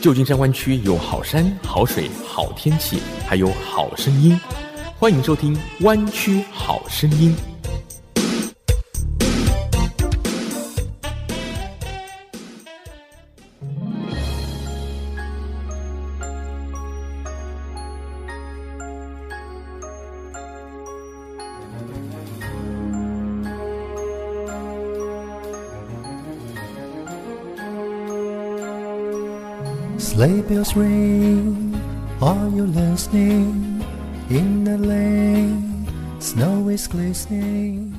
旧金山湾区有好山好水好天气，还有好声音，欢迎收听《湾区好声音》。Bells ring, are you listening? In the lane, snow is glistening.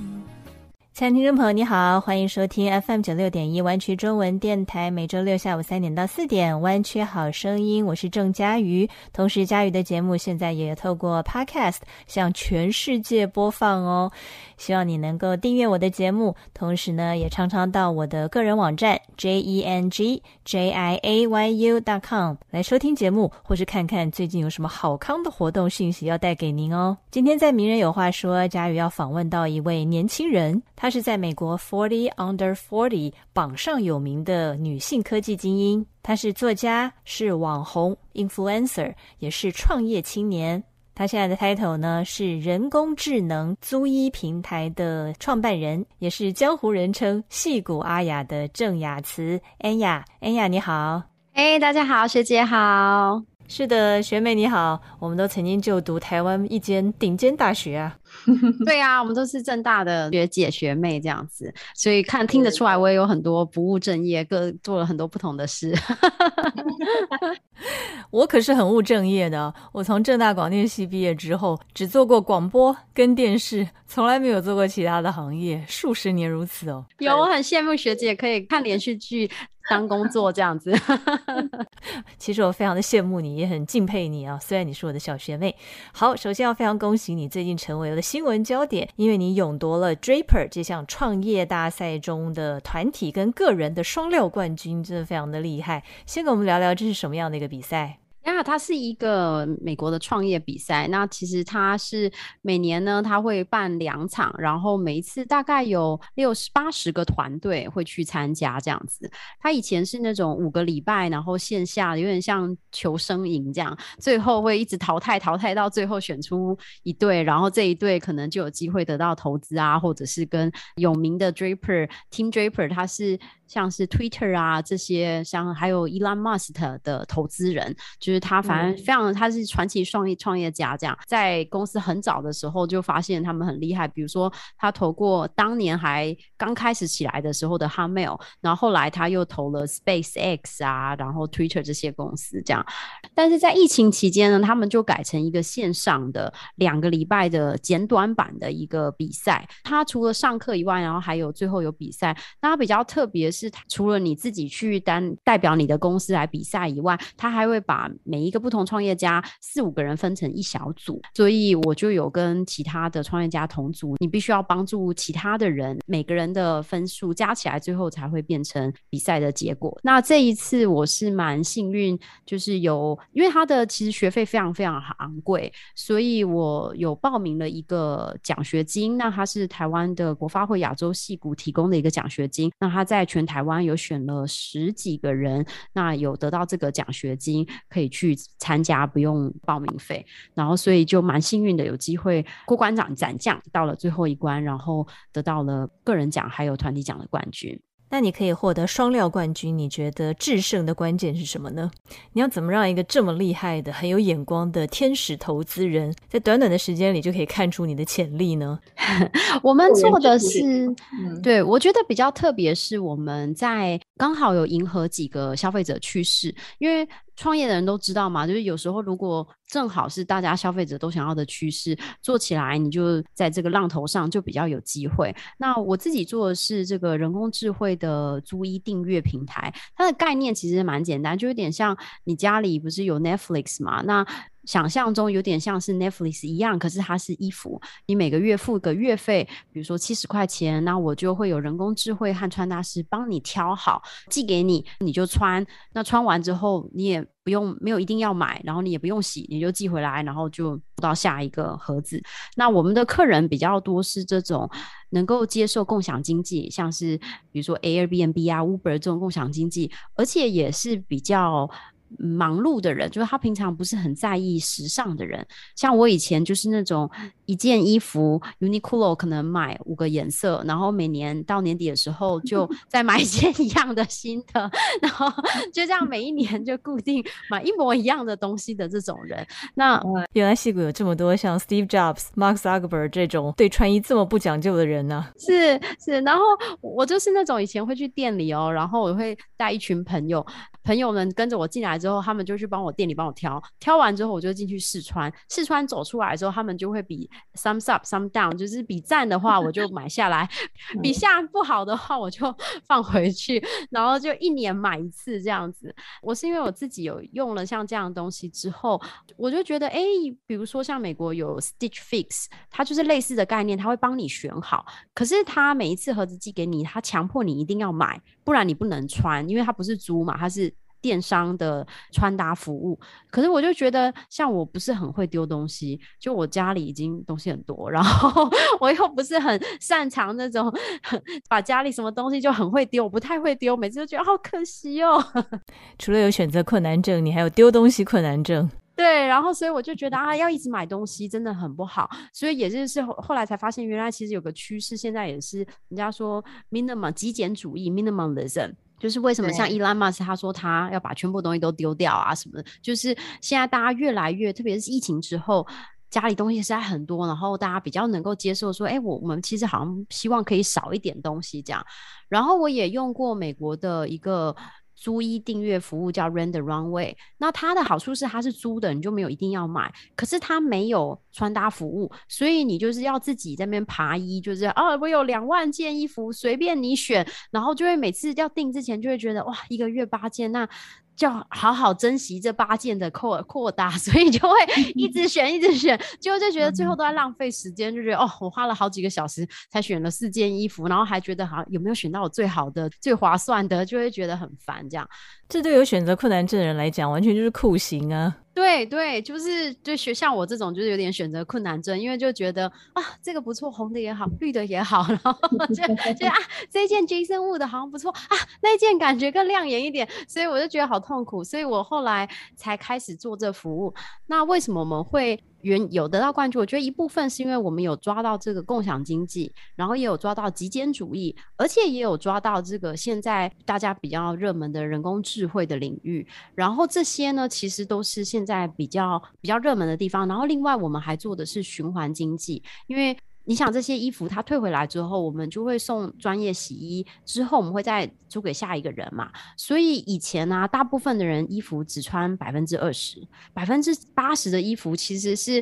亲爱的听众朋友，你好，欢迎收听 FM 九六点一湾区中文电台，每周六下午三点到四点，湾区好声音，我是郑佳瑜。同时，佳瑜的节目现在也透过 Podcast 向全世界播放哦。希望你能够订阅我的节目，同时呢，也常常到我的个人网站 j e n g j i a y u dot com 来收听节目，或是看看最近有什么好康的活动讯息要带给您哦。今天在名人有话说，佳瑜要访问到一位年轻人，他是在美国 Forty Under Forty 榜上有名的女性科技精英，她是作家，是网红 influencer，也是创业青年。她现在的 title 呢是人工智能租衣平台的创办人，也是江湖人称“戏骨阿雅”的郑雅慈。安雅，安雅你好，哎，大家好，学姐好，是的，学妹你好，我们都曾经就读台湾一间顶尖大学啊。对啊，我们都是正大的学姐学妹这样子，所以看听得出来，我也有很多不务正业，各做了很多不同的事。我可是很务正业的，我从正大广电系毕业之后，只做过广播跟电视，从来没有做过其他的行业，数十年如此哦。有，我很羡慕学姐可以看连续剧当工作这样子。其实我非常的羡慕你，也很敬佩你啊。虽然你是我的小学妹。好，首先要非常恭喜你，最近成为了。新闻焦点，因为你勇夺了 Draper 这项创业大赛中的团体跟个人的双料冠军，真的非常的厉害。先跟我们聊聊这是什么样的一个比赛？那它是一个美国的创业比赛。那其实它是每年呢，它会办两场，然后每一次大概有六十八十个团队会去参加这样子。它以前是那种五个礼拜，然后线下有点像求生营这样，最后会一直淘汰，淘汰到最后选出一队，然后这一队可能就有机会得到投资啊，或者是跟有名的 Draper Team Draper，他是。像是 Twitter 啊这些，像还有 Elon Musk 的投资人，就是他，反正非常他是传奇创业创业家，这样。在公司很早的时候就发现他们很厉害，比如说他投过当年还刚开始起来的时候的 Hotmail，然后后来他又投了 SpaceX 啊，然后 Twitter 这些公司这样，但是在疫情期间呢，他们就改成一个线上的两个礼拜的简短版的一个比赛，他除了上课以外，然后还有最后有比赛，那他比较特别是。是除了你自己去单代表你的公司来比赛以外，他还会把每一个不同创业家四五个人分成一小组，所以我就有跟其他的创业家同组，你必须要帮助其他的人，每个人的分数加起来，最后才会变成比赛的结果。那这一次我是蛮幸运，就是有因为他的其实学费非常非常昂贵，所以我有报名了一个奖学金。那他是台湾的国发会亚洲系股提供的一个奖学金，那他在全台湾有选了十几个人，那有得到这个奖学金，可以去参加，不用报名费。然后，所以就蛮幸运的，有机会过关斩斩将，到了最后一关，然后得到了个人奖还有团体奖的冠军。那你可以获得双料冠军，你觉得制胜的关键是什么呢？你要怎么让一个这么厉害的、很有眼光的天使投资人，在短短的时间里就可以看出你的潜力呢？我们做的是，对我觉得比较特别，是我们在刚好有迎合几个消费者趋势，因为。创业的人都知道嘛，就是有时候如果正好是大家消费者都想要的趋势，做起来你就在这个浪头上就比较有机会。那我自己做的是这个人工智慧的租衣订阅平台，它的概念其实蛮简单，就有点像你家里不是有 Netflix 嘛？那想象中有点像是 Netflix 一样，可是它是衣服，你每个月付个月费，比如说七十块钱，那我就会有人工智慧和穿搭师帮你挑好，寄给你，你就穿。那穿完之后，你也不用没有一定要买，然后你也不用洗，你就寄回来，然后就到下一个盒子。那我们的客人比较多是这种能够接受共享经济，像是比如说 Airbnb 啊、Uber 这种共享经济，而且也是比较。忙碌的人，就是他平常不是很在意时尚的人。像我以前就是那种一件衣服 Uniqlo 可能买五个颜色，然后每年到年底的时候就 再买一件一样的新的，然后就这样每一年就固定买一模一样的东西的这种人。那原来戏骨有这么多像 Steve Jobs、Mark Zuckerberg 这种对穿衣这么不讲究的人呢？是是，然后我就是那种以前会去店里哦，然后我会带一群朋友。朋友们跟着我进来之后，他们就去帮我店里帮我挑，挑完之后我就进去试穿，试穿走出来之后，他们就会比 some up some down，就是比赞的话我就买下来，比下不好的话我就 放回去，然后就一年买一次这样子。我是因为我自己有用了像这样的东西之后，我就觉得，哎，比如说像美国有 Stitch Fix，它就是类似的概念，它会帮你选好，可是它每一次盒子寄给你，它强迫你一定要买，不然你不能穿，因为它不是租嘛，它是。电商的穿搭服务，可是我就觉得，像我不是很会丢东西，就我家里已经东西很多，然后 我又不是很擅长那种 把家里什么东西就很会丢，我不太会丢，每次都觉得好可惜哦。除了有选择困难症，你还有丢东西困难症。对，然后所以我就觉得啊，要一直买东西真的很不好，所以也就是后来才发现，原来其实有个趋势，现在也是人家说 minimum 极简主义 minimalism。就是为什么像伊拉马斯他说他要把全部东西都丢掉啊什么的，就是现在大家越来越，特别是疫情之后，家里东西实在很多，然后大家比较能够接受说，哎，我我们其实好像希望可以少一点东西这样。然后我也用过美国的一个。租衣订阅服务叫 Render Runway，那它的好处是它是租的，你就没有一定要买。可是它没有穿搭服务，所以你就是要自己在那边爬衣，就是啊，我有两万件衣服，随便你选，然后就会每次要订之前就会觉得哇，一个月八件那。就好好珍惜这八件的扩扩大，所以就会一直选，一直选，结果就觉得最后都在浪费时间，就觉得哦，我花了好几个小时才选了四件衣服，然后还觉得好像有没有选到我最好的、最划算的，就会觉得很烦。这样，这对有选择困难症的人来讲，完全就是酷刑啊。对对，就是就学像我这种，就是有点选择困难症，因为就觉得啊，这个不错，红的也好，绿的也好，然后 就觉得啊，这件 Jason Wu 的好像不错啊，那件感觉更亮眼一点，所以我就觉得好痛苦，所以我后来才开始做这服务。那为什么我们会？原有得到冠军，我觉得一部分是因为我们有抓到这个共享经济，然后也有抓到极简主义，而且也有抓到这个现在大家比较热门的人工智慧的领域。然后这些呢，其实都是现在比较比较热门的地方。然后另外我们还做的是循环经济，因为。你想这些衣服，它退回来之后，我们就会送专业洗衣，之后我们会再租给下一个人嘛。所以以前呢，大部分的人衣服只穿百分之二十，百分之八十的衣服其实是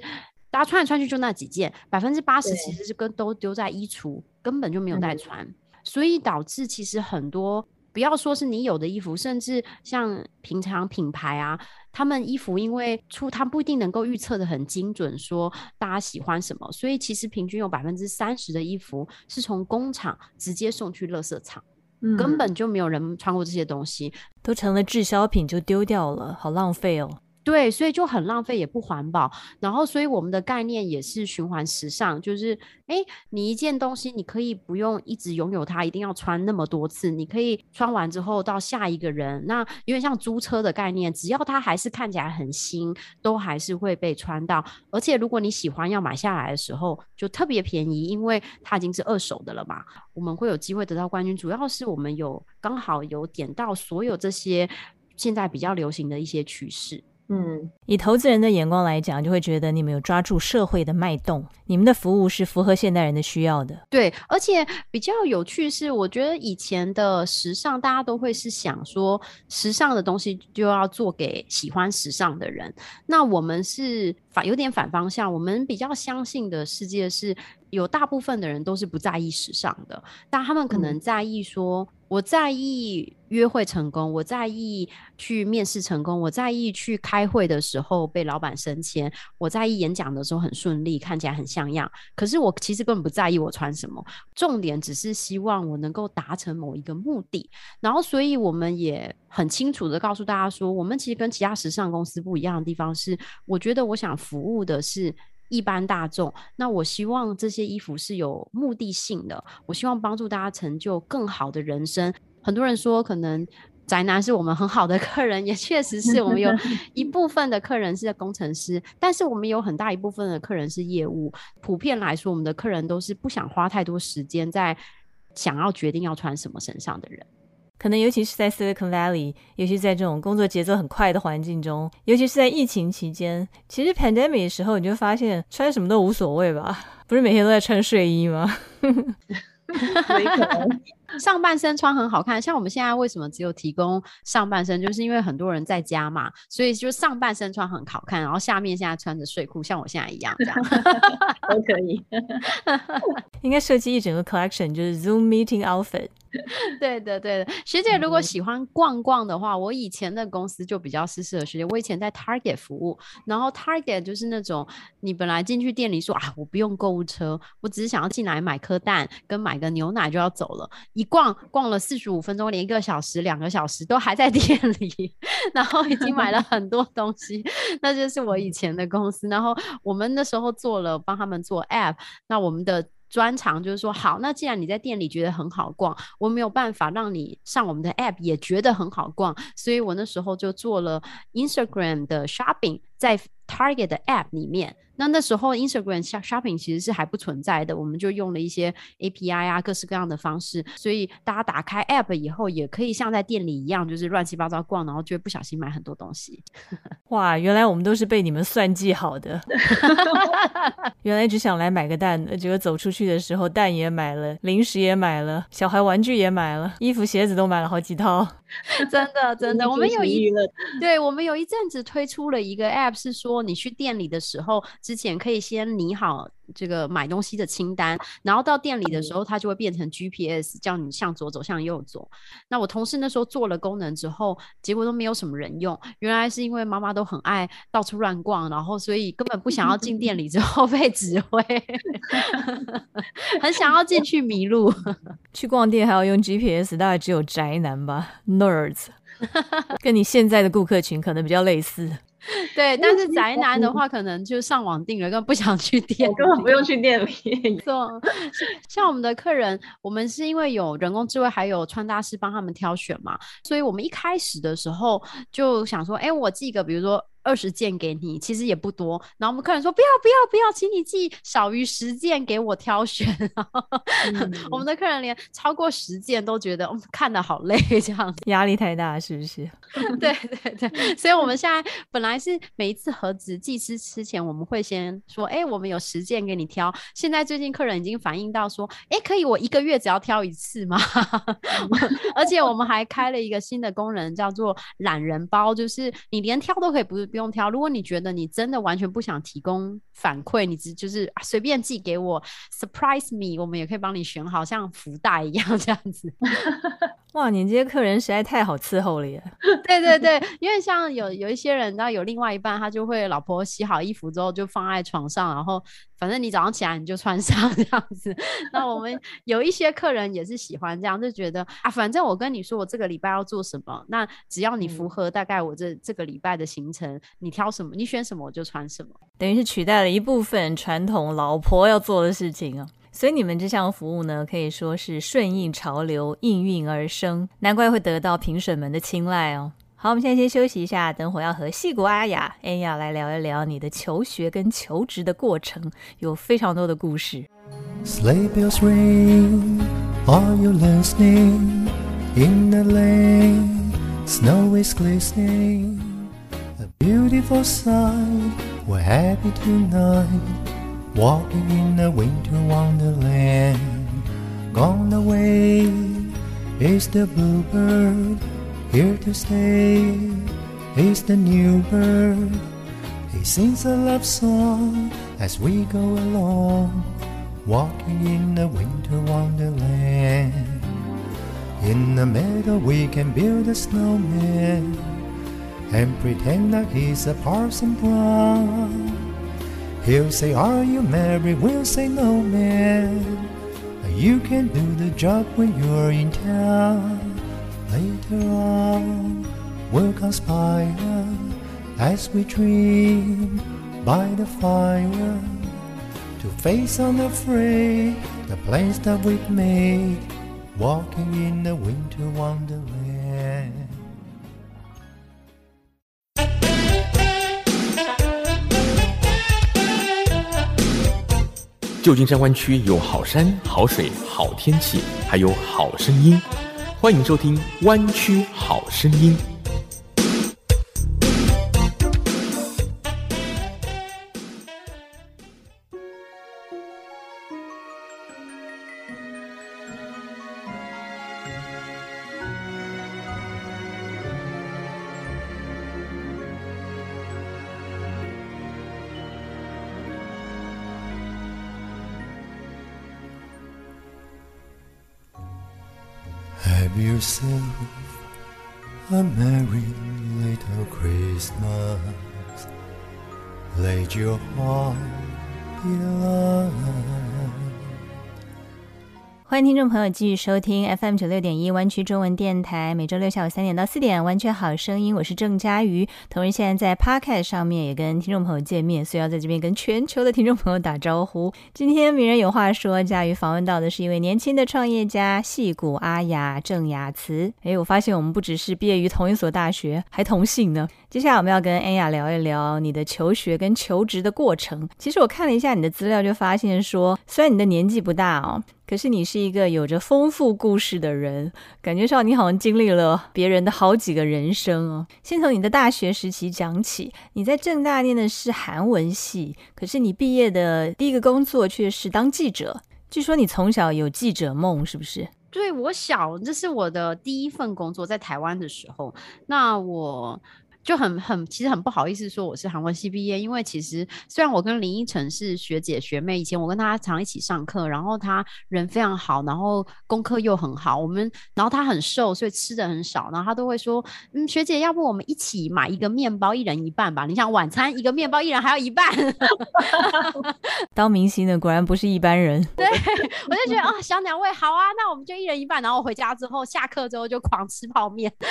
大家穿来穿去就那几件，百分之八十其实是跟都丢在衣橱，根本就没有再穿，所以导致其实很多。不要说是你有的衣服，甚至像平常品牌啊，他们衣服因为出，他不一定能够预测的很精准，说大家喜欢什么，所以其实平均有百分之三十的衣服是从工厂直接送去垃圾场，根本就没有人穿过这些东西，都成了滞销品就丢掉了，好浪费哦。对，所以就很浪费，也不环保。然后，所以我们的概念也是循环时尚，就是，哎，你一件东西，你可以不用一直拥有它，一定要穿那么多次，你可以穿完之后到下一个人，那因为像租车的概念，只要它还是看起来很新，都还是会被穿到。而且，如果你喜欢要买下来的时候，就特别便宜，因为它已经是二手的了嘛。我们会有机会得到冠军，主要是我们有刚好有点到所有这些现在比较流行的一些趋势。嗯，以投资人的眼光来讲，就会觉得你们有抓住社会的脉动，你们的服务是符合现代人的需要的。对，而且比较有趣是，我觉得以前的时尚，大家都会是想说，时尚的东西就要做给喜欢时尚的人。那我们是反有点反方向，我们比较相信的世界是有大部分的人都是不在意时尚的，但他们可能在意说。我在意约会成功，我在意去面试成功，我在意去开会的时候被老板升迁，我在意演讲的时候很顺利，看起来很像样。可是我其实根本不在意我穿什么，重点只是希望我能够达成某一个目的。然后，所以我们也很清楚的告诉大家说，我们其实跟其他时尚公司不一样的地方是，我觉得我想服务的是。一般大众，那我希望这些衣服是有目的性的，我希望帮助大家成就更好的人生。很多人说，可能宅男是我们很好的客人，也确实是我们有 一部分的客人是工程师，但是我们有很大一部分的客人是业务。普遍来说，我们的客人都是不想花太多时间在想要决定要穿什么身上的人。可能尤其是在 Silicon Valley，尤其在这种工作节奏很快的环境中，尤其是在疫情期间，其实 pandemic 的时候，你就发现穿什么都无所谓吧？不是每天都在穿睡衣吗？没可能。上半身穿很好看，像我们现在为什么只有提供上半身，就是因为很多人在家嘛，所以就上半身穿很好看，然后下面现在穿着睡裤，像我现在一样这样都可以。应该设计一整个 collection，就是 Zoom meeting outfit。对的，对的，学姐如果喜欢逛逛的话，我以前的公司就比较适合学姐。我以前在 Target 服务，然后 Target 就是那种你本来进去店里说啊，我不用购物车，我只是想要进来买颗蛋跟买个牛奶就要走了。一逛逛了四十五分钟，连一个小时、两个小时都还在店里，然后已经买了 很多东西。那就是我以前的公司。然后我们那时候做了帮他们做 App，那我们的。专长就是说，好，那既然你在店里觉得很好逛，我没有办法让你上我们的 app 也觉得很好逛，所以我那时候就做了 Instagram 的 shopping 在 Target 的 app 里面。那那时候 Instagram shopping 其实是还不存在的，我们就用了一些 API 啊，各式各样的方式，所以大家打开 app 以后，也可以像在店里一样，就是乱七八糟逛，然后就不小心买很多东西。哇，原来我们都是被你们算计好的。原来只想来买个蛋，结果走出去的时候，蛋也买了，零食也买了，小孩玩具也买了，衣服鞋子都买了好几套。真的，真的，我们有一 对，我们有一阵子推出了一个 app，是说你去店里的时候，之前可以先拟好。这个买东西的清单，然后到店里的时候，它就会变成 GPS，叫你向左走，向右走。那我同事那时候做了功能之后，结果都没有什么人用。原来是因为妈妈都很爱到处乱逛，然后所以根本不想要进店里之后 被指挥，很想要进去迷路。去逛店还要用 GPS，大概只有宅男吧，nerds，跟你现在的顾客群可能比较类似。对，但是宅男的话，可能就上网订了，根本不想去 店，根本不用去店里。做，像我们的客人，我们是因为有人工智慧，还有穿搭师帮他们挑选嘛，所以我们一开始的时候就想说，哎，我寄个，比如说。二十件给你，其实也不多。然后我们客人说不要不要不要，请你寄少于十件给我挑选。我们的客人连超过十件都觉得看的好累，这样压力太大是不是？对对对，所以我们现在本来是每一次盒子寄之之前，我们会先说，哎，我们有十件给你挑。现在最近客人已经反映到说，哎，可以我一个月只要挑一次吗？而且我们还开了一个新的功能，叫做懒人包，就是你连挑都可以不。不用挑。如果你觉得你真的完全不想提供反馈，你只就是随便寄给我，surprise me，我们也可以帮你选好，像福袋一样这样子。哇，你这些客人实在太好伺候了耶！对对对，因为像有有一些人，然后有另外一半，他就会老婆洗好衣服之后就放在床上，然后反正你早上起来你就穿上这样子。那我们 有一些客人也是喜欢这样，就觉得啊，反正我跟你说我这个礼拜要做什么，那只要你符合大概我这这个礼拜的行程，你挑什么，你选什么我就穿什么，等于是取代了一部分传统老婆要做的事情啊。所以你们这项服务呢，可以说是顺应潮流、应运而生，难怪会得到评审们的青睐哦。好，我们现在先休息一下，等会要和戏骨阿雅、恩雅来聊一聊你的求学跟求职的过程，有非常多的故事。Sleigh bells ring, are you listening? In the lane, snow is glistening, a beautiful sight. We're happy tonight. Walking in a winter wonderland. Gone away is the bluebird. Here to stay is the new bird. He sings a love song as we go along. Walking in a winter wonderland. In the meadow we can build a snowman and pretend that he's a Parson Brown. He'll say, Are you married? We'll say, No, man. You can do the job when you're in town. Later on, we'll conspire as we dream by the fire to face unafraid the fray the plans that we've made, walking in the winter wonderland. 旧金山湾区有好山、好水、好天气，还有好声音。欢迎收听《湾区好声音》。Have yourself a merry little Christmas. Let your heart be light. 欢迎听众朋友继续收听 FM 九六点一湾区中文电台，每周六下午三点到四点，完全好声音，我是郑佳瑜。同时，现在在 Podcast 上面也跟听众朋友见面，所以要在这边跟全球的听众朋友打招呼。今天名人有话说，佳瑜访问到的是一位年轻的创业家戏骨阿雅郑雅慈。诶，我发现我们不只是毕业于同一所大学，还同姓呢。接下来我们要跟安雅聊一聊你的求学跟求职的过程。其实我看了一下你的资料，就发现说，虽然你的年纪不大哦，可是你是一个有着丰富故事的人，感觉上你好像经历了别人的好几个人生哦。先从你的大学时期讲起，你在正大念的是韩文系，可是你毕业的第一个工作却是当记者。据说你从小有记者梦，是不是？对我小，这是我的第一份工作，在台湾的时候，那我。就很很其实很不好意思说我是韩文系毕业，因为其实虽然我跟林依晨是学姐学妹，以前我跟她常一起上课，然后她人非常好，然后功课又很好，我们然后她很瘦，所以吃的很少，然后她都会说，嗯，学姐，要不我们一起买一个面包，一人一半吧？你想晚餐一个面包，一人还要一半。当明星的果然不是一般人。对，我就觉得啊，小两位好啊，那我们就一人一半，然后回家之后下课之后就狂吃泡面。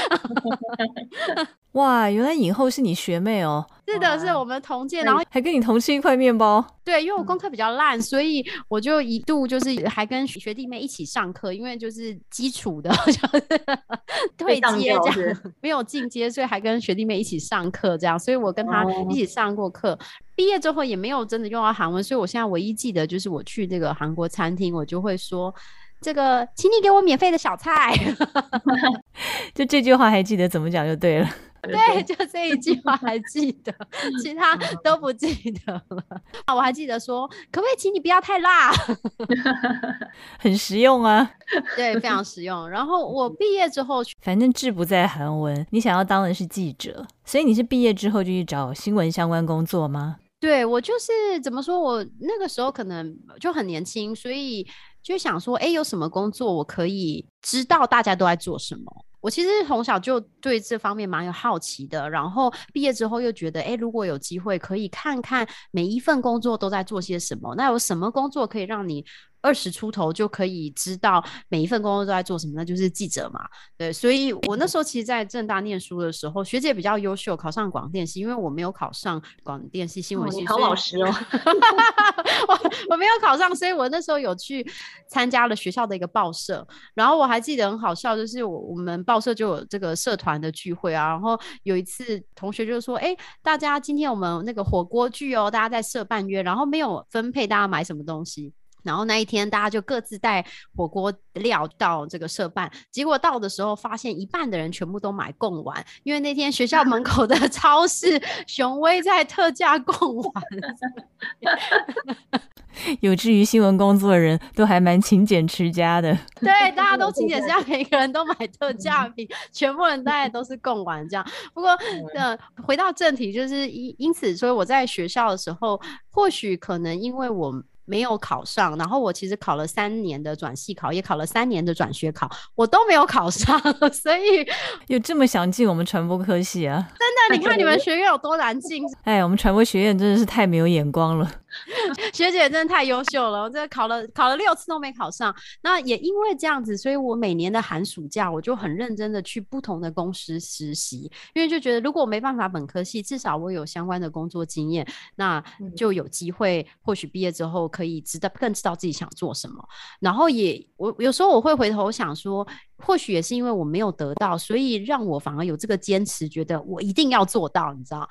哇，原来影后是你学妹哦！是的，是我们同届，然后还跟你同吃一块面包。对，因为我功课比较烂，所以我就一度就是还跟学弟妹一起上课，因为就是基础的，就是退阶这样，没有进阶，所以还跟学弟妹一起上课这样，所以我跟他一起上过课。毕业之后也没有真的用到韩文，所以我现在唯一记得就是我去这个韩国餐厅，我就会说。这个，请你给我免费的小菜。就这句话还记得怎么讲就对了。对，就这一句话还记得，其他都不记得了。啊，我还记得说，可不可以请你不要太辣？很实用啊。对，非常实用。然后我毕业之后，反正志不在韩文，你想要当的是记者，所以你是毕业之后就去找新闻相关工作吗？对我就是怎么说，我那个时候可能就很年轻，所以。就想说，哎，有什么工作我可以知道大家都在做什么？我其实从小就对这方面蛮有好奇的。然后毕业之后又觉得，哎，如果有机会可以看看每一份工作都在做些什么，那有什么工作可以让你？二十出头就可以知道每一份工作都在做什么，那就是记者嘛。对，所以我那时候其实，在正大念书的时候，学姐比较优秀，考上广电系，因为我没有考上广电系新闻系。好老实哦，我我没有考上，所以我那时候有去参加了学校的一个报社。然后我还记得很好笑，就是我我们报社就有这个社团的聚会啊。然后有一次同学就说：“哎，大家今天我们那个火锅聚哦，大家在社办约，然后没有分配大家买什么东西。”然后那一天，大家就各自带火锅料到这个社办，结果到的时候，发现一半的人全部都买贡丸，因为那天学校门口的 超市雄威在特价贡丸。有志于新闻工作的人都还蛮勤俭持家的。对，大家都 勤俭持家，每个人都买特价品，全部人大概都是贡丸这样。不过，呃，回到正题，就是因因此，所以我在学校的时候，或许可能因为我。没有考上，然后我其实考了三年的转系考，也考了三年的转学考，我都没有考上，所以 有这么想进我们传播科系啊？真的，你看你们学院有多难进？哎，我们传播学院真的是太没有眼光了。学姐真的太优秀了，我这考了考了六次都没考上。那也因为这样子，所以我每年的寒暑假我就很认真的去不同的公司实习，因为就觉得如果我没办法本科系，至少我有相关的工作经验，那就有机会或许毕业之后可以知道更知道自己想做什么。然后也我有时候我会回头想说。或许也是因为我没有得到，所以让我反而有这个坚持，觉得我一定要做到，你知道？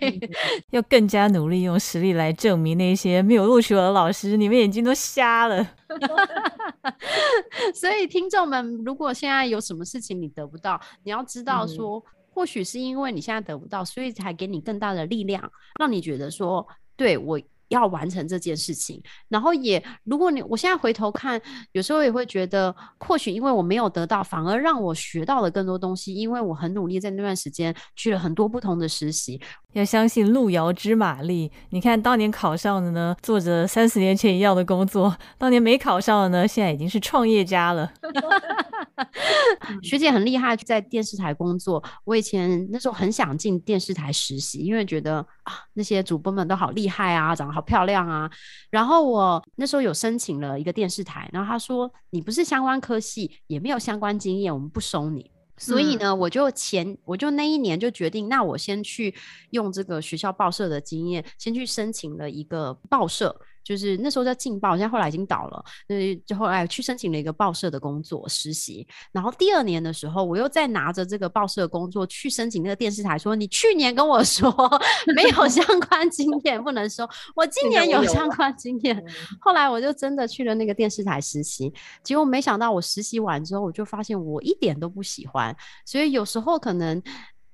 要更加努力，用实力来证明那些没有录取我的老师，你们眼睛都瞎了。所以，听众们，如果现在有什么事情你得不到，你要知道说，或许是因为你现在得不到，所以才给你更大的力量，让你觉得说，对我。要完成这件事情，然后也，如果你我现在回头看，有时候也会觉得，或许因为我没有得到，反而让我学到了更多东西，因为我很努力，在那段时间去了很多不同的实习。要相信路遥知马力，你看当年考上的呢，做着三十年前一样的工作；当年没考上的呢，现在已经是创业家了。学姐很厉害，在电视台工作。我以前那时候很想进电视台实习，因为觉得啊，那些主播们都好厉害啊，长得好漂亮啊。然后我那时候有申请了一个电视台，然后他说你不是相关科系，也没有相关经验，我们不收你。所以呢，我就前我就那一年就决定，那我先去用这个学校报社的经验，先去申请了一个报社。就是那时候在劲爆，现在后来已经倒了。呃，就后来去申请了一个报社的工作实习。然后第二年的时候，我又再拿着这个报社工作去申请那个电视台，说你去年跟我说 没有相关经验不能说，我今年有相关经验。后来我就真的去了那个电视台实习，结果没想到我实习完之后，我就发现我一点都不喜欢。所以有时候可能。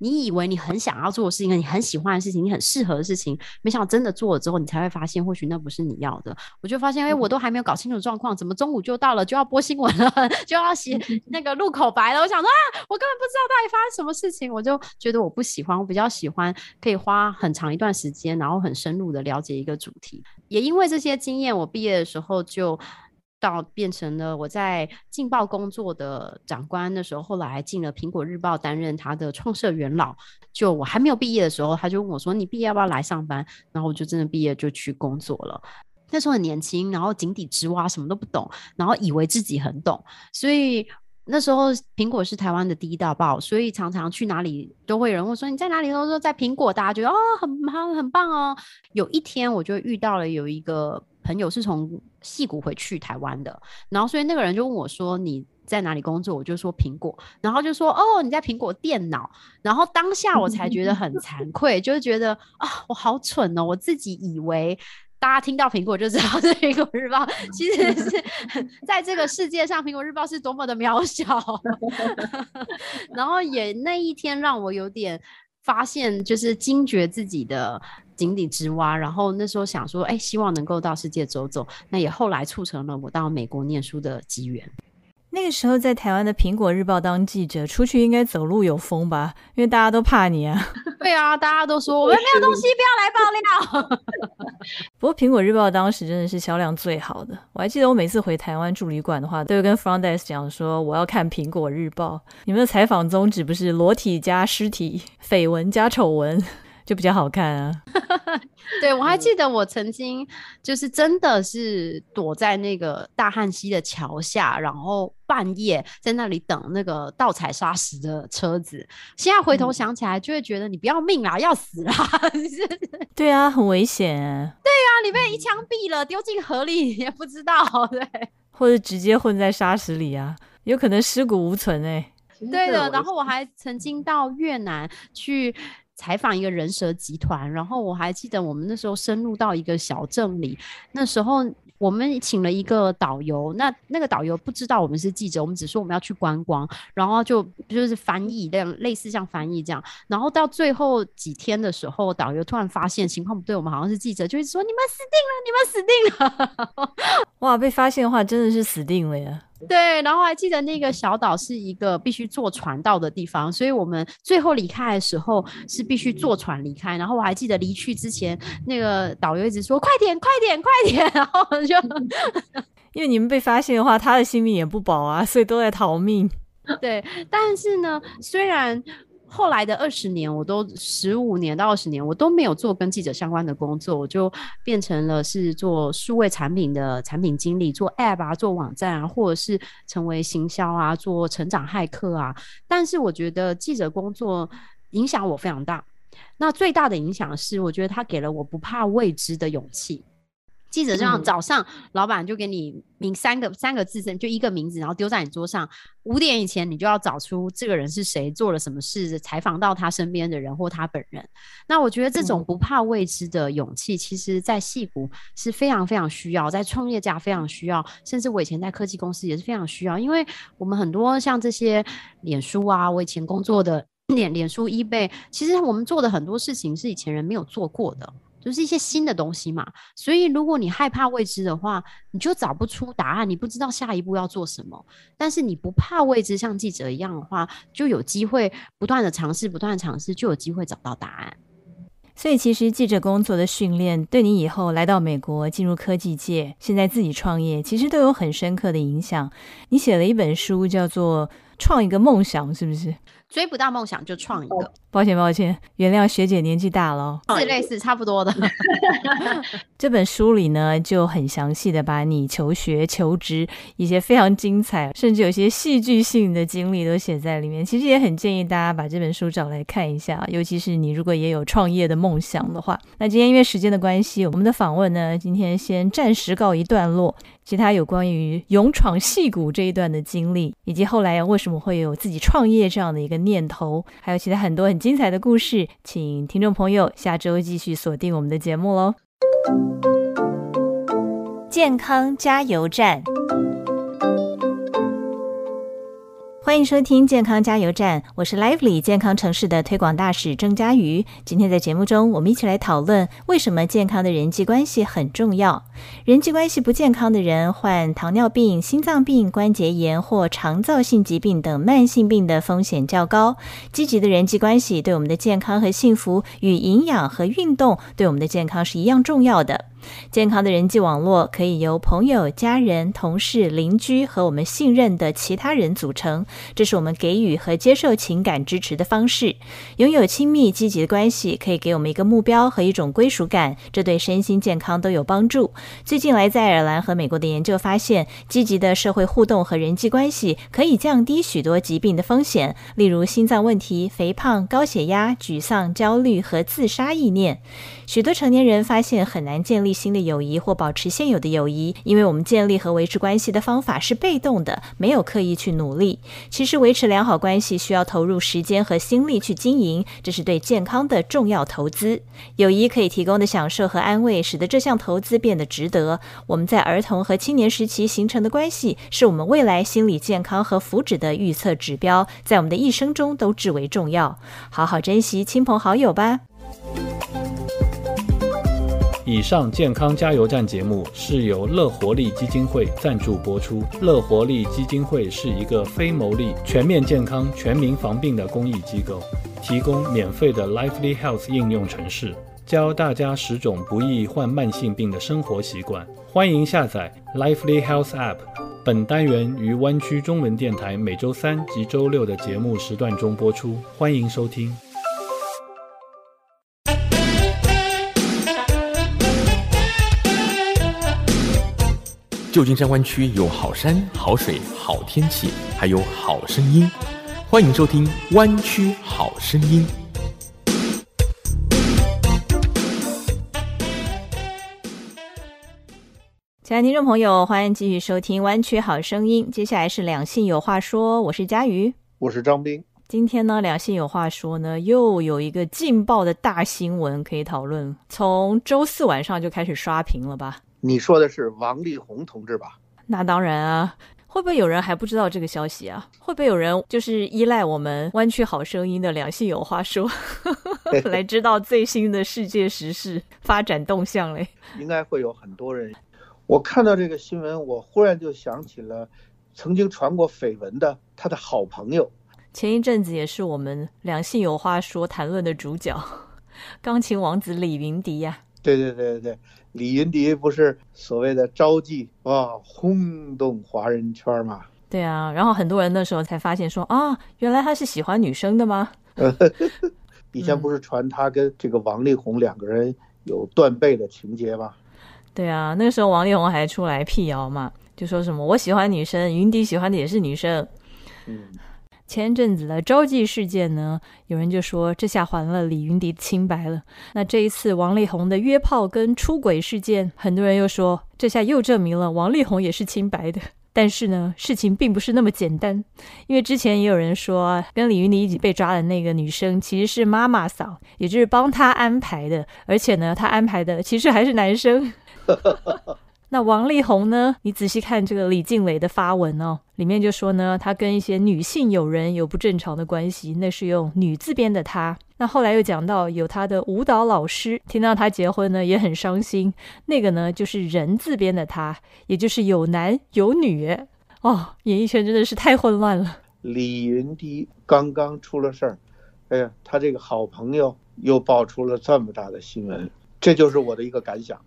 你以为你很想要做的事情，你很喜欢的事情，你很适合的事情，没想到真的做了之后，你才会发现，或许那不是你要的。我就发现，哎，我都还没有搞清楚状况，怎么中午就到了，就要播新闻了，就要写那个录口白了。我想说啊，我根本不知道到底发生什么事情，我就觉得我不喜欢。我比较喜欢可以花很长一段时间，然后很深入的了解一个主题。也因为这些经验，我毕业的时候就。到变成了我在《劲报》工作的长官的时候，后来进了《苹果日报》担任他的创设元老。就我还没有毕业的时候，他就问我说：“你毕业要不要来上班？”然后我就真的毕业就去工作了。那时候很年轻，然后井底之蛙，什么都不懂，然后以为自己很懂。所以那时候苹果是台湾的第一大报，所以常常去哪里都会有人问说：“你在哪里？”都说在苹果，大家觉得哦，很很很棒哦。有一天我就遇到了有一个。朋友是从戏谷回去台湾的，然后所以那个人就问我说：“你在哪里工作？”我就说苹果，然后就说：“哦，你在苹果电脑。”然后当下我才觉得很惭愧，就是觉得啊，我好蠢哦！我自己以为大家听到苹果就知道是苹果日报，其实是在这个世界上，苹果日报是多么的渺小。然后也那一天让我有点发现，就是惊觉自己的。井底之蛙，然后那时候想说，哎，希望能够到世界走走，那也后来促成了我到美国念书的机缘。那个时候在台湾的《苹果日报》当记者，出去应该走路有风吧？因为大家都怕你啊。对啊，大家都说我们没有东西，不要来爆料。不过《苹果日报》当时真的是销量最好的。我还记得我每次回台湾住旅馆的话，都会跟 front desk 讲说我要看《苹果日报》。你们的采访宗旨不是裸体加尸体、绯闻加丑闻？就比较好看啊！对我还记得我曾经就是真的是躲在那个大汉溪的桥下，然后半夜在那里等那个盗采砂石的车子。现在回头想起来，就会觉得你不要命啦，要死啦！对啊，很危险。对啊，你被一枪毙了，丢进河里也不知道，对，或者直接混在沙石里啊，有可能尸骨无存哎。对的，然后我还曾经到越南去。采访一个人蛇集团，然后我还记得我们那时候深入到一个小镇里，那时候我们请了一个导游，那那个导游不知道我们是记者，我们只说我们要去观光，然后就就是翻译这样，类似像翻译这样，然后到最后几天的时候，导游突然发现情况不对，我们好像是记者，就一直说你们死定了，你们死定了，哇，被发现的话真的是死定了呀。对，然后还记得那个小岛是一个必须坐船到的地方，所以我们最后离开的时候是必须坐船离开。然后我还记得离去之前，那个导游一直说：“快点，快点，快点！” 然后就 因为你们被发现的话，他的性命也不保啊，所以都在逃命。对，但是呢，虽然。后来的二十年，我都十五年到二十年，我都没有做跟记者相关的工作，我就变成了是做数位产品的产品经理，做 App 啊，做网站啊，或者是成为行销啊，做成长骇客啊。但是我觉得记者工作影响我非常大。那最大的影响是，我觉得他给了我不怕未知的勇气。记者这样嗯早上，老板就给你名三个三个字，就一个名字，然后丢在你桌上。五点以前你就要找出这个人是谁，做了什么事，采访到他身边的人或他本人。那我觉得这种不怕未知的勇气，其实在戏骨是非常非常需要，在创业家非常需要，甚至我以前在科技公司也是非常需要，因为我们很多像这些脸书啊，我以前工作的 脸脸书、eBay，其实我们做的很多事情是以前人没有做过的。就是一些新的东西嘛，所以如果你害怕未知的话，你就找不出答案，你不知道下一步要做什么。但是你不怕未知，像记者一样的话，就有机会不断的尝试，不断的尝试，就有机会找到答案。所以，其实记者工作的训练，对你以后来到美国、进入科技界、现在自己创业，其实都有很深刻的影响。你写了一本书，叫做《创一个梦想》，是不是？追不到梦想就创一个，抱歉，抱歉，原谅学姐年纪大了哦。是类似差不多的。这本书里呢，就很详细的把你求学、求职一些非常精彩，甚至有些戏剧性的经历都写在里面。其实也很建议大家把这本书找来看一下，尤其是你如果也有创业的梦想的话。那今天因为时间的关系，我们的访问呢，今天先暂时告一段落。其他有关于勇闯戏谷这一段的经历，以及后来为什么会有自己创业这样的一个念头，还有其他很多很精彩的故事，请听众朋友下周继续锁定我们的节目喽。健康加油站。欢迎收听健康加油站，我是 Lively 健康城市的推广大使郑佳瑜。今天在节目中，我们一起来讨论为什么健康的人际关系很重要。人际关系不健康的人，患糖尿病、心脏病、关节炎或肠燥性疾病等慢性病的风险较高。积极的人际关系对我们的健康和幸福，与营养和运动对我们的健康是一样重要的。健康的人际网络可以由朋友、家人、同事、邻居和我们信任的其他人组成，这是我们给予和接受情感支持的方式。拥有亲密积极的关系，可以给我们一个目标和一种归属感，这对身心健康都有帮助。最近来自爱尔兰和美国的研究发现，积极的社会互动和人际关系可以降低许多疾病的风险，例如心脏问题、肥胖、高血压、沮丧、焦虑和自杀意念。许多成年人发现很难建立新的友谊或保持现有的友谊，因为我们建立和维持关系的方法是被动的，没有刻意去努力。其实维持良好关系需要投入时间和心力去经营，这是对健康的重要投资。友谊可以提供的享受和安慰，使得这项投资变得值得。我们在儿童和青年时期形成的关系，是我们未来心理健康和福祉的预测指标，在我们的一生中都至为重要。好好珍惜亲朋好友吧。以上健康加油站节目是由乐活力基金会赞助播出。乐活力基金会是一个非牟利、全面健康、全民防病的公益机构，提供免费的 Lively Health 应用程式，教大家十种不易患慢性病的生活习惯。欢迎下载 Lively Health App。本单元于湾区中文电台每周三及周六的节目时段中播出，欢迎收听。旧金山湾区有好山、好水、好天气，还有好声音。欢迎收听《湾区好声音》。亲爱的听众朋友，欢迎继续收听《湾区好声音》。接下来是两性有话说，我是佳瑜。我是张斌。今天呢，两性有话说呢，又有一个劲爆的大新闻可以讨论。从周四晚上就开始刷屏了吧？你说的是王力宏同志吧？那当然啊，会不会有人还不知道这个消息啊？会不会有人就是依赖我们湾区好声音的两性有话说 来知道最新的世界时事发展动向嘞？应该会有很多人。我看到这个新闻，我忽然就想起了曾经传过绯闻的他的好朋友。前一阵子也是我们两性有话说谈论的主角，钢琴王子李云迪呀、对对对对对，李云迪不是所谓的招妓啊，轰动华人圈嘛？对啊，然后很多人那时候才发现说啊，原来他是喜欢女生的吗？以前不是传他跟这个王力宏两个人有断背的情节吗？对啊，那个时候王力宏还出来辟谣嘛，就说什么我喜欢女生，云迪喜欢的也是女生。嗯，前一阵子的招妓事件呢，有人就说这下还了李云迪清白了。那这一次王力宏的约炮跟出轨事件，很多人又说这下又证明了王力宏也是清白的。但是呢，事情并不是那么简单，因为之前也有人说，跟李云迪一起被抓的那个女生其实是妈妈桑，也就是帮他安排的，而且呢，他安排的其实还是男生。那王力宏呢？你仔细看这个李静蕾的发文哦，里面就说呢，他跟一些女性友人有不正常的关系，那是用女字边的他。那后来又讲到有他的舞蹈老师听到他结婚呢，也很伤心，那个呢就是人字边的他，也就是有男有女。哦，演艺圈真的是太混乱了。李云迪刚刚出了事儿，哎呀，他这个好朋友又爆出了这么大的新闻，这就是我的一个感想。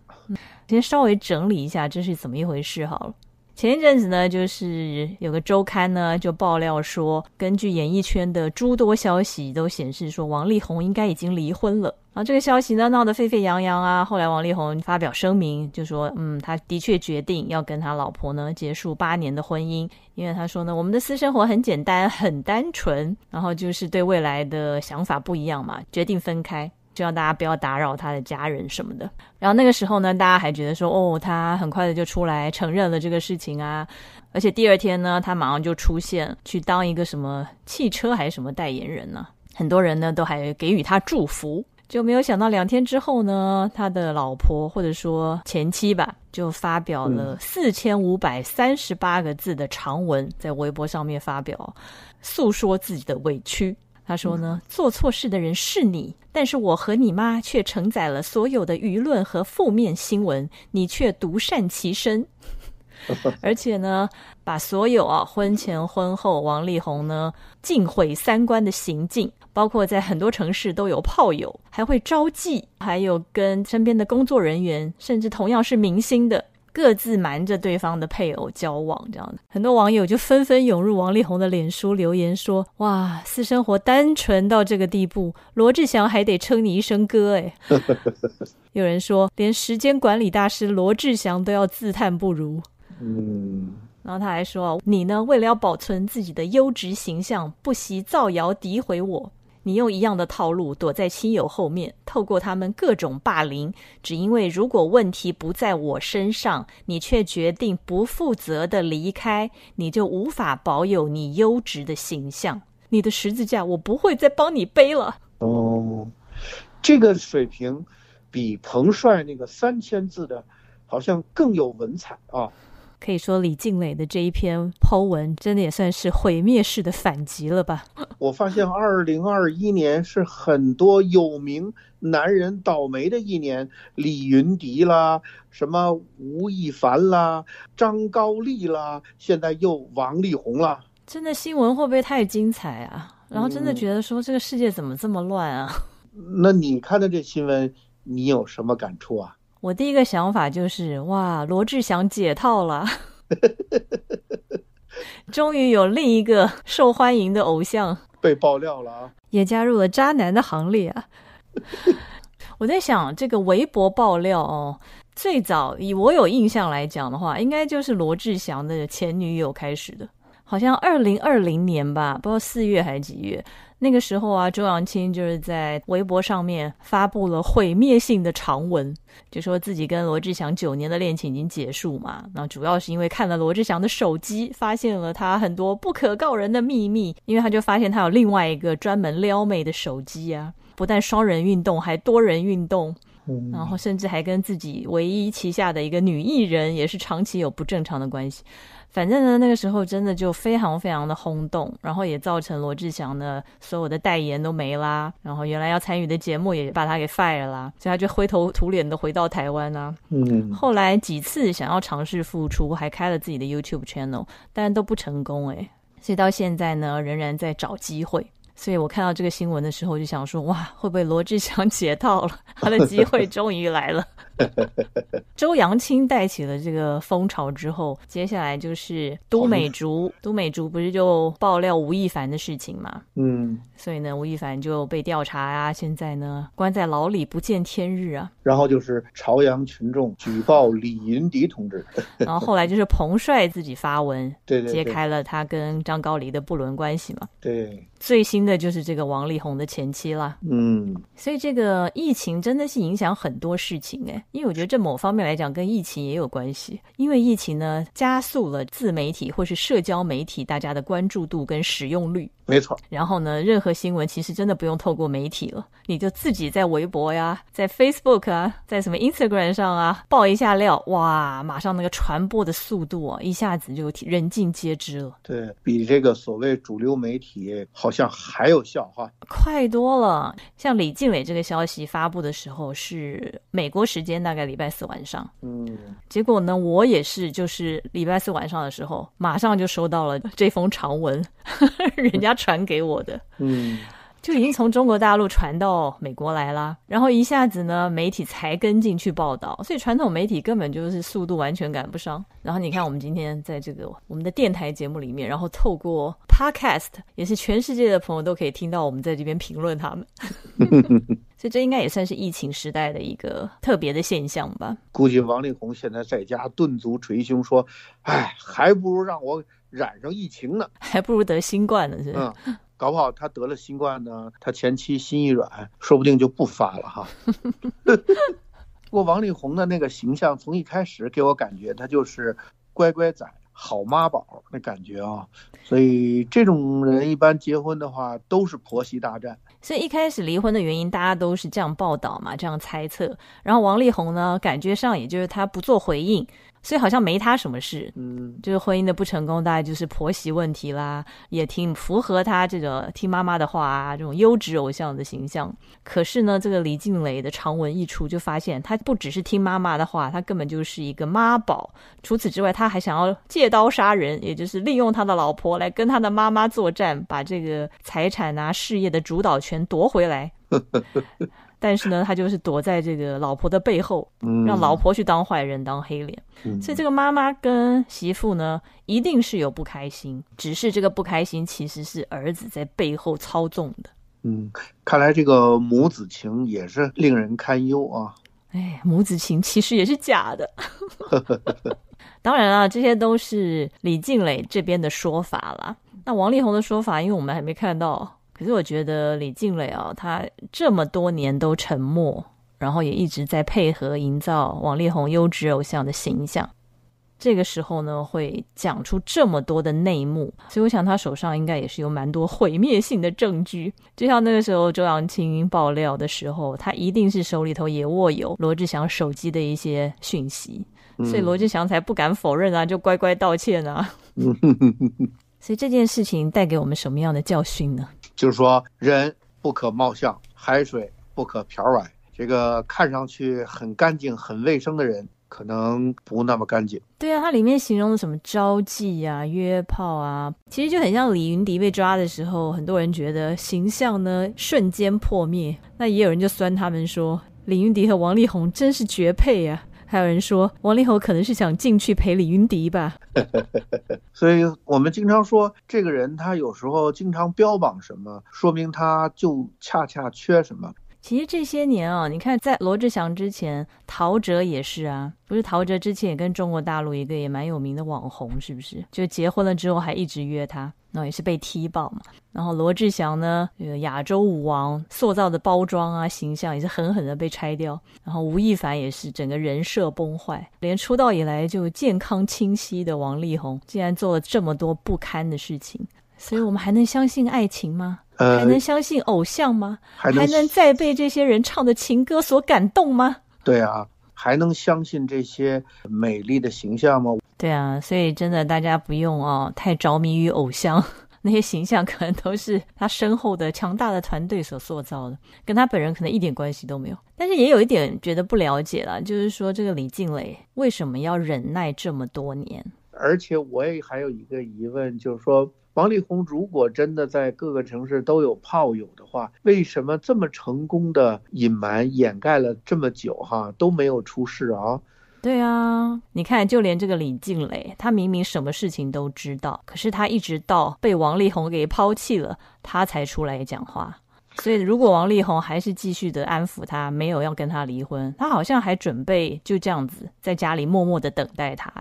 先稍微整理一下这是怎么一回事好了。前一阵子呢，就是有个周刊呢就爆料说，根据演艺圈的诸多消息都显示说，王力宏应该已经离婚了。然后这个消息呢闹得沸沸扬扬啊。后来王力宏发表声明，就说，嗯，他的确决定要跟他老婆呢结束八年的婚姻，因为他说呢，我们的私生活很简单，很单纯，然后就是对未来的想法不一样嘛，决定分开。就让大家不要打扰他的家人什么的。然后那个时候呢，大家还觉得说，哦，他很快的就出来承认了这个事情啊。而且第二天呢，他马上就出现去当一个什么汽车还是什么代言人呢？很多人呢都还给予他祝福。就没有想到两天之后呢，他的老婆或者说前妻吧，就发表了四千五百三十八个字的长文，在微博上面发表，诉说自己的委屈。他说呢，做错事的人是你，但是我和你妈却承载了所有的舆论和负面新闻，你却独善其身。而且呢，把所有啊婚前婚后王力宏呢尽毁三观的行径，包括在很多城市都有炮友，还会招妓，还有跟身边的工作人员，甚至同样是明星的。各自瞒着对方的配偶交往，这样的很多网友就纷纷涌入王力宏的脸书留言说：“哇，私生活单纯到这个地步，罗志祥还得称你一声哥。”哎，有人说连时间管理大师罗志祥都要自叹不如。嗯，然后他还说：“你呢，为了要保存自己的优质形象，不惜造谣诋毁我。”你用一样的套路躲在亲友后面，透过他们各种霸凌，只因为如果问题不在我身上，你却决定不负责的离开，你就无法保有你优质的形象。你的十字架我不会再帮你背了。哦，这个水平比彭帅那个三千字的，好像更有文采啊。可以说李静蕾的这一篇抛文，真的也算是毁灭式的反击了吧？我发现二零二一年是很多有名男人倒霉的一年，李云迪啦，什么吴亦凡啦，张高丽啦，现在又王力宏啦。真的新闻会不会太精彩啊？然后真的觉得说这个世界怎么这么乱啊？那你看到这新闻，你有什么感触啊？我第一个想法就是，哇，罗志祥解套了，终于有另一个受欢迎的偶像被爆料了啊，也加入了渣男的行列啊。我在想，这个微博爆料哦，最早以我有印象来讲的话，应该就是罗志祥的前女友开始的，好像二零二零年吧，不知道四月还是几月。那个时候啊，周扬青就是在微博上面发布了毁灭性的长文，就说自己跟罗志祥九年的恋情已经结束嘛。那主要是因为看了罗志祥的手机，发现了他很多不可告人的秘密。因为他就发现他有另外一个专门撩妹的手机啊，不但双人运动，还多人运动，然后甚至还跟自己唯一旗下的一个女艺人也是长期有不正常的关系。反正呢，那个时候真的就非常非常的轰动，然后也造成罗志祥的所有的代言都没啦，然后原来要参与的节目也把他给 fire 啦，所以他就灰头土脸的回到台湾啊。嗯，后来几次想要尝试复出，还开了自己的 YouTube channel，但都不成功诶。所以到现在呢，仍然在找机会。所以我看到这个新闻的时候，就想说，哇，会不会罗志祥 解套了？他的机会终于来了。周扬青带起了这个风潮之后，接下来就是都美竹。都美竹不是就爆料吴亦凡的事情嘛？嗯，所以呢，吴亦凡就被调查啊，现在呢关在牢里不见天日啊。然后就是朝阳群众举报李云迪同志，然后后来就是彭帅自己发文，对对对揭开了他跟张高丽的不伦关系嘛。对，最新的就是这个王力宏的前妻啦。嗯，所以这个疫情真的是影响很多事情因为我觉得这某方面来讲跟疫情也有关系，因为疫情呢加速了自媒体或是社交媒体大家的关注度跟使用率。没错，然后呢，任何新闻其实真的不用透过媒体了，你就自己在微博呀、在 Facebook 啊、在什么 Instagram 上啊爆一下料，哇，马上那个传播的速度啊，一下子就人尽皆知了，对比这个所谓主流媒体好像还有效哈。快多了。像李静蕾这个消息发布的时候是美国时间大概礼拜四晚上，嗯，结果呢，我也是就是礼拜四晚上的时候，马上就收到了这封长文，人家传给我的。嗯，就已经从中国大陆传到美国来啦，然后一下子呢，媒体才跟进去报道，所以传统媒体根本就是速度完全赶不上。然后你看，我们今天在这个我们的电台节目里面，然后透过 Podcast，也是全世界的朋友都可以听到我们在这边评论他们，所以这应该也算是疫情时代的一个特别的现象吧。估计王力宏现在在家顿足捶胸说：“哎，还不如让我染上疫情呢。还不如得新冠呢，是吧？嗯，搞不好他得了新冠呢，他前妻心一软，说不定就不发了哈。不过王力宏的那个形象，从一开始给我感觉他就是乖乖仔、好妈宝那感觉啊，所以这种人一般结婚的话都是婆媳大战。所以一开始离婚的原因，大家都是这样报道嘛，这样猜测。然后王力宏呢，感觉上也就是他不做回应，所以好像没他什么事。嗯，就是婚姻的不成功，大概就是婆媳问题啦，也挺符合他这个听妈妈的话啊，这种优质偶像的形象。可是呢，这个李静蕾的长文一出，就发现他不只是听妈妈的话，他根本就是一个妈宝。除此之外，他还想要借刀杀人，也就是利用他的老婆来跟他的妈妈作战，把这个财产啊、事业的主导权夺回来。但是呢，他就是躲在这个老婆的背后，嗯让老婆去当坏人、当黑脸。嗯所以这个妈妈跟媳妇呢，一定是有不开心，只是这个不开心其实是儿子在背后操纵的。嗯，看来这个母子情也是令人堪忧啊。哎，母子情其实也是假的。当然啊，这些都是李静蕾这边的说法啦。那王力宏的说法，因为我们还没看到，可是我觉得李静蕾啊，她这么多年都沉默，然后也一直在配合营造王力宏优质偶像的形象。这个时候呢，会讲出这么多的内幕，所以我想他手上应该也是有蛮多毁灭性的证据。就像那个时候周扬青爆料的时候，他一定是手里头也握有罗志祥手机的一些讯息，所以罗志祥才不敢否认啊，就乖乖道歉啊。所以这件事情带给我们什么样的教训呢？就是说，人不可貌相，海水不可瓢崴。这个看上去很干净、很卫生的人，可能不那么干净。对啊，它里面形容的什么招妓啊、约炮啊，其实就很像李云迪被抓的时候，很多人觉得形象呢瞬间破灭。那也有人就酸他们说，李云迪和王力宏真是绝配啊。还有人说，王力宏可能是想进去陪李云迪吧。所以我们经常说，这个人他有时候经常标榜什么，说明他就恰恰缺什么。其实这些年啊，你看在罗志祥之前，陶喆也是啊，不是陶喆之前也跟中国大陆一个也蛮有名的网红，是不是？就结婚了之后还一直约他，然后也是被踢爆嘛。然后罗志祥呢，这个亚洲舞王塑造的包装啊形象也是狠狠的被拆掉。然后吴亦凡也是整个人设崩坏，连出道以来就健康清晰的王力宏，竟然做了这么多不堪的事情。所以我们还能相信爱情吗？呃还能相信偶像吗？还能还能再被这些人唱的情歌所感动吗？对啊，还能相信这些美丽的形象吗？对啊，所以真的大家不用哦太着迷于偶像，那些形象可能都是他身后的强大的团队所塑造的，跟他本人可能一点关系都没有。但是也有一点觉得不了解了，就是说这个李静蕾为什么要忍耐这么多年？而且我也还有一个疑问，就是说王力宏如果真的在各个城市都有炮友的话，为什么这么成功的隐瞒掩盖了这么久哈都没有出事啊？对啊，你看，就连这个李静蕾，她明明什么事情都知道，可是她一直到被王力宏给抛弃了，她才出来讲话。所以，如果王力宏还是继续的安抚她，没有要跟她离婚，她好像还准备就这样子在家里默默的等待他。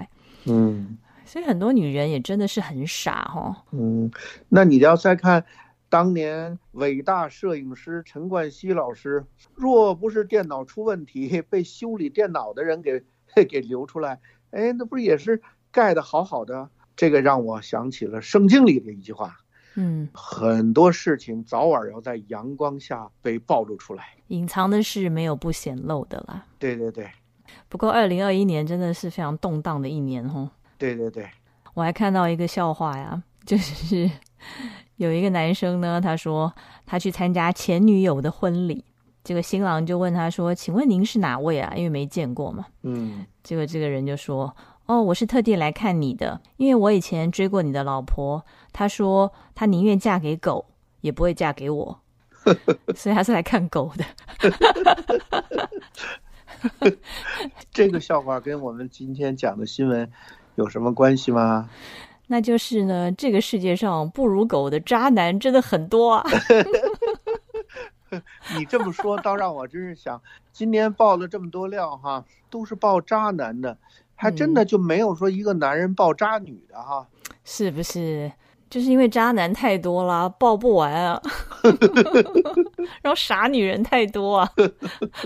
嗯所以很多女人也真的是很傻哈、嗯，那你要再看当年伟大摄影师陈冠希老师，若不是电脑出问题，被修理电脑的人给 给流出来，哎，那不是也是盖的好好的？这个让我想起了圣经里的一句话。嗯，很多事情早晚要在阳光下被暴露出来。隐藏的事没有不显露的啦。对对对不过，二零二一年真的是非常动荡的一年哦。对对对，我还看到一个笑话呀，就是有一个男生呢，他说他去参加前女友的婚礼，这个新郎就问他说：“请问您是哪位啊？”因为没见过嘛。嗯结果这个人就说：“哦，我是特地来看你的，因为我以前追过你的老婆，她说她宁愿嫁给狗，也不会嫁给我，所以他是来看狗的。这个笑话跟我们今天讲的新闻有什么关系吗？那就是呢，这个世界上不如狗的渣男真的很多啊。你这么说，倒让我真是想，今年爆了这么多料哈，都是爆渣男的，还真的就没有说一个男人爆渣女的哈。是不是？就是因为渣男太多啦，抱不完啊。然后傻女人太多啊，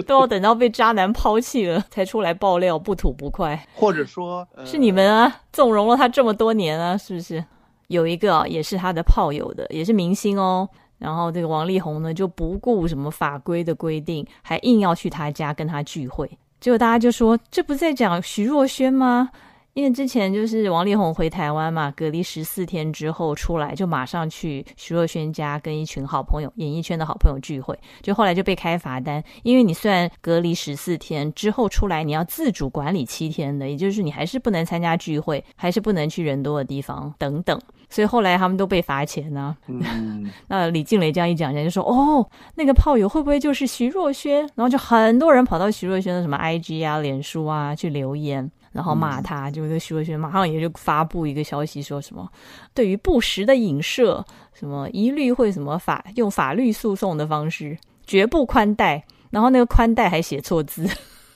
都要等到被渣男抛弃了才出来爆料，不吐不快。或者说，呃是你们啊，纵容了他这么多年啊，是不是？有一个啊也是他的炮友的，也是明星哦。然后这个王力宏呢，就不顾什么法规的规定，还硬要去他家跟他聚会。结果大家就说，这不是在讲徐若瑄吗？因为之前就是王力宏回台湾嘛，隔离十四天之后出来，就马上去徐若瑄家跟一群好朋友、演艺圈的好朋友聚会，就后来就被开罚单，因为你虽然隔离十四天之后出来，你要自主管理七天的，也就是你还是不能参加聚会，还是不能去人多的地方等等，所以后来他们都被罚钱呢、嗯，那李静蕾这样一讲，人家就说：“哦，那个炮友会不会就是徐若瑄？”然后就很多人跑到徐若瑄的什么 IG 啊、脸书啊去留言，然后骂他，就跟徐若瑄马上也就发布一个消息，说什么对于不实的影射，什么一律会什么法用法律诉讼的方式，绝不宽待。然后那个宽待还写错字，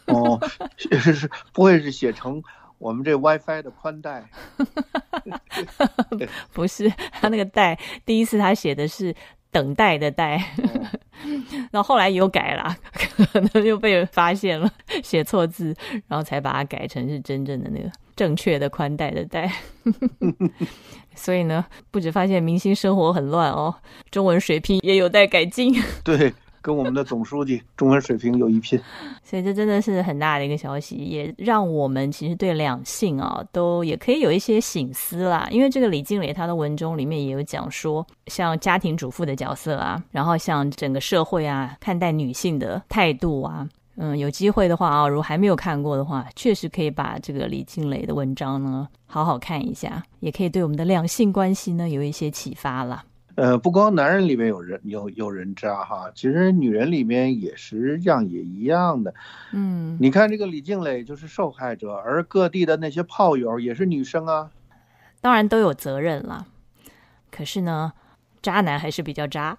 哦，是是，不会是写成我们这 WiFi 的宽带？不是他那个带，第一次他写的是等待的待。哦 然后后来又改了，可能又被人发现了写错字，然后才把它改成是真正的那个正确的宽带的带。所以呢，不止发现明星生活很乱哦，中文水平也有待改进。对，跟我们的总书记中文水平有一拼。所以这真的是很大的一个消息，也让我们其实对两性啊，都也可以有一些醒思啦。因为这个李静蕾她的文中里面也有讲说，像家庭主妇的角色啊，然后像整个社会啊看待女性的态度啊。嗯，有机会的话啊，如果还没有看过的话，确实可以把这个李静蕾的文章呢好好看一下，也可以对我们的两性关系呢有一些启发啦。呃，不光男人里面有人有有人渣哈，其实女人里面也实际上也一样的。嗯，你看这个李静蕾就是受害者，而各地的那些炮友也是女生啊。当然都有责任了，可是呢，渣男还是比较渣。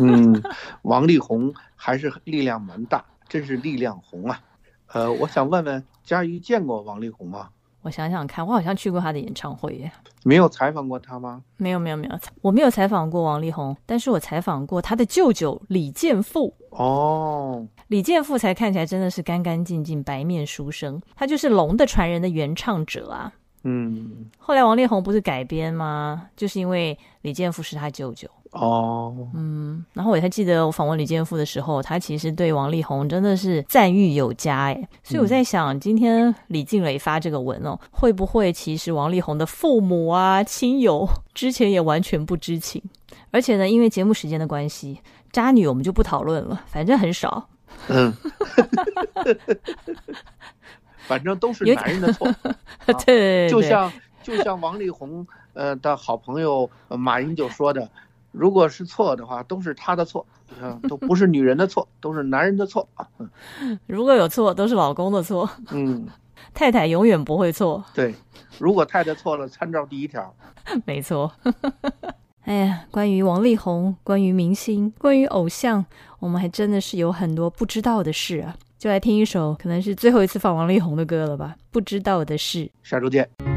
嗯，王力宏还是力量蛮大，真是力量红啊。呃，我想问问佳瑜见过王力宏吗？我想想看，我好像去过他的演唱会耶。没有采访过他吗？没有没有没有，我没有采访过王力宏，但是我采访过他的舅舅李健富。哦，李健富才看起来真的是干干净净、白面书生，他就是《龙的传人》的原唱者啊。嗯，后来王力宏不是改编吗？就是因为李健富是他舅舅。哦，嗯，然后我还记得我访问李健富的时候，他其实对王力宏真的是赞誉有加哎，所以我在想，今天李静蕾发这个文哦，会不会其实王力宏的父母啊、亲友之前也完全不知情？而且呢，因为节目时间的关系，渣女我们就不讨论了，反正很少。嗯，反正都是有男人的错。对对对，就像就像王力宏呃的好朋友呃马英就说的，如果是错的话，都是他的错，嗯、都不是女人的错，都是男人的错。如果有错，都是老公的错，嗯，太太永远不会错。对，如果太太错了，参照第一条。没错。哎呀，关于王力宏，关于明星，关于偶像，我们还真的是有很多不知道的事啊！就来听一首，可能是最后一次放王力宏的歌了吧？不知道的事。下周见。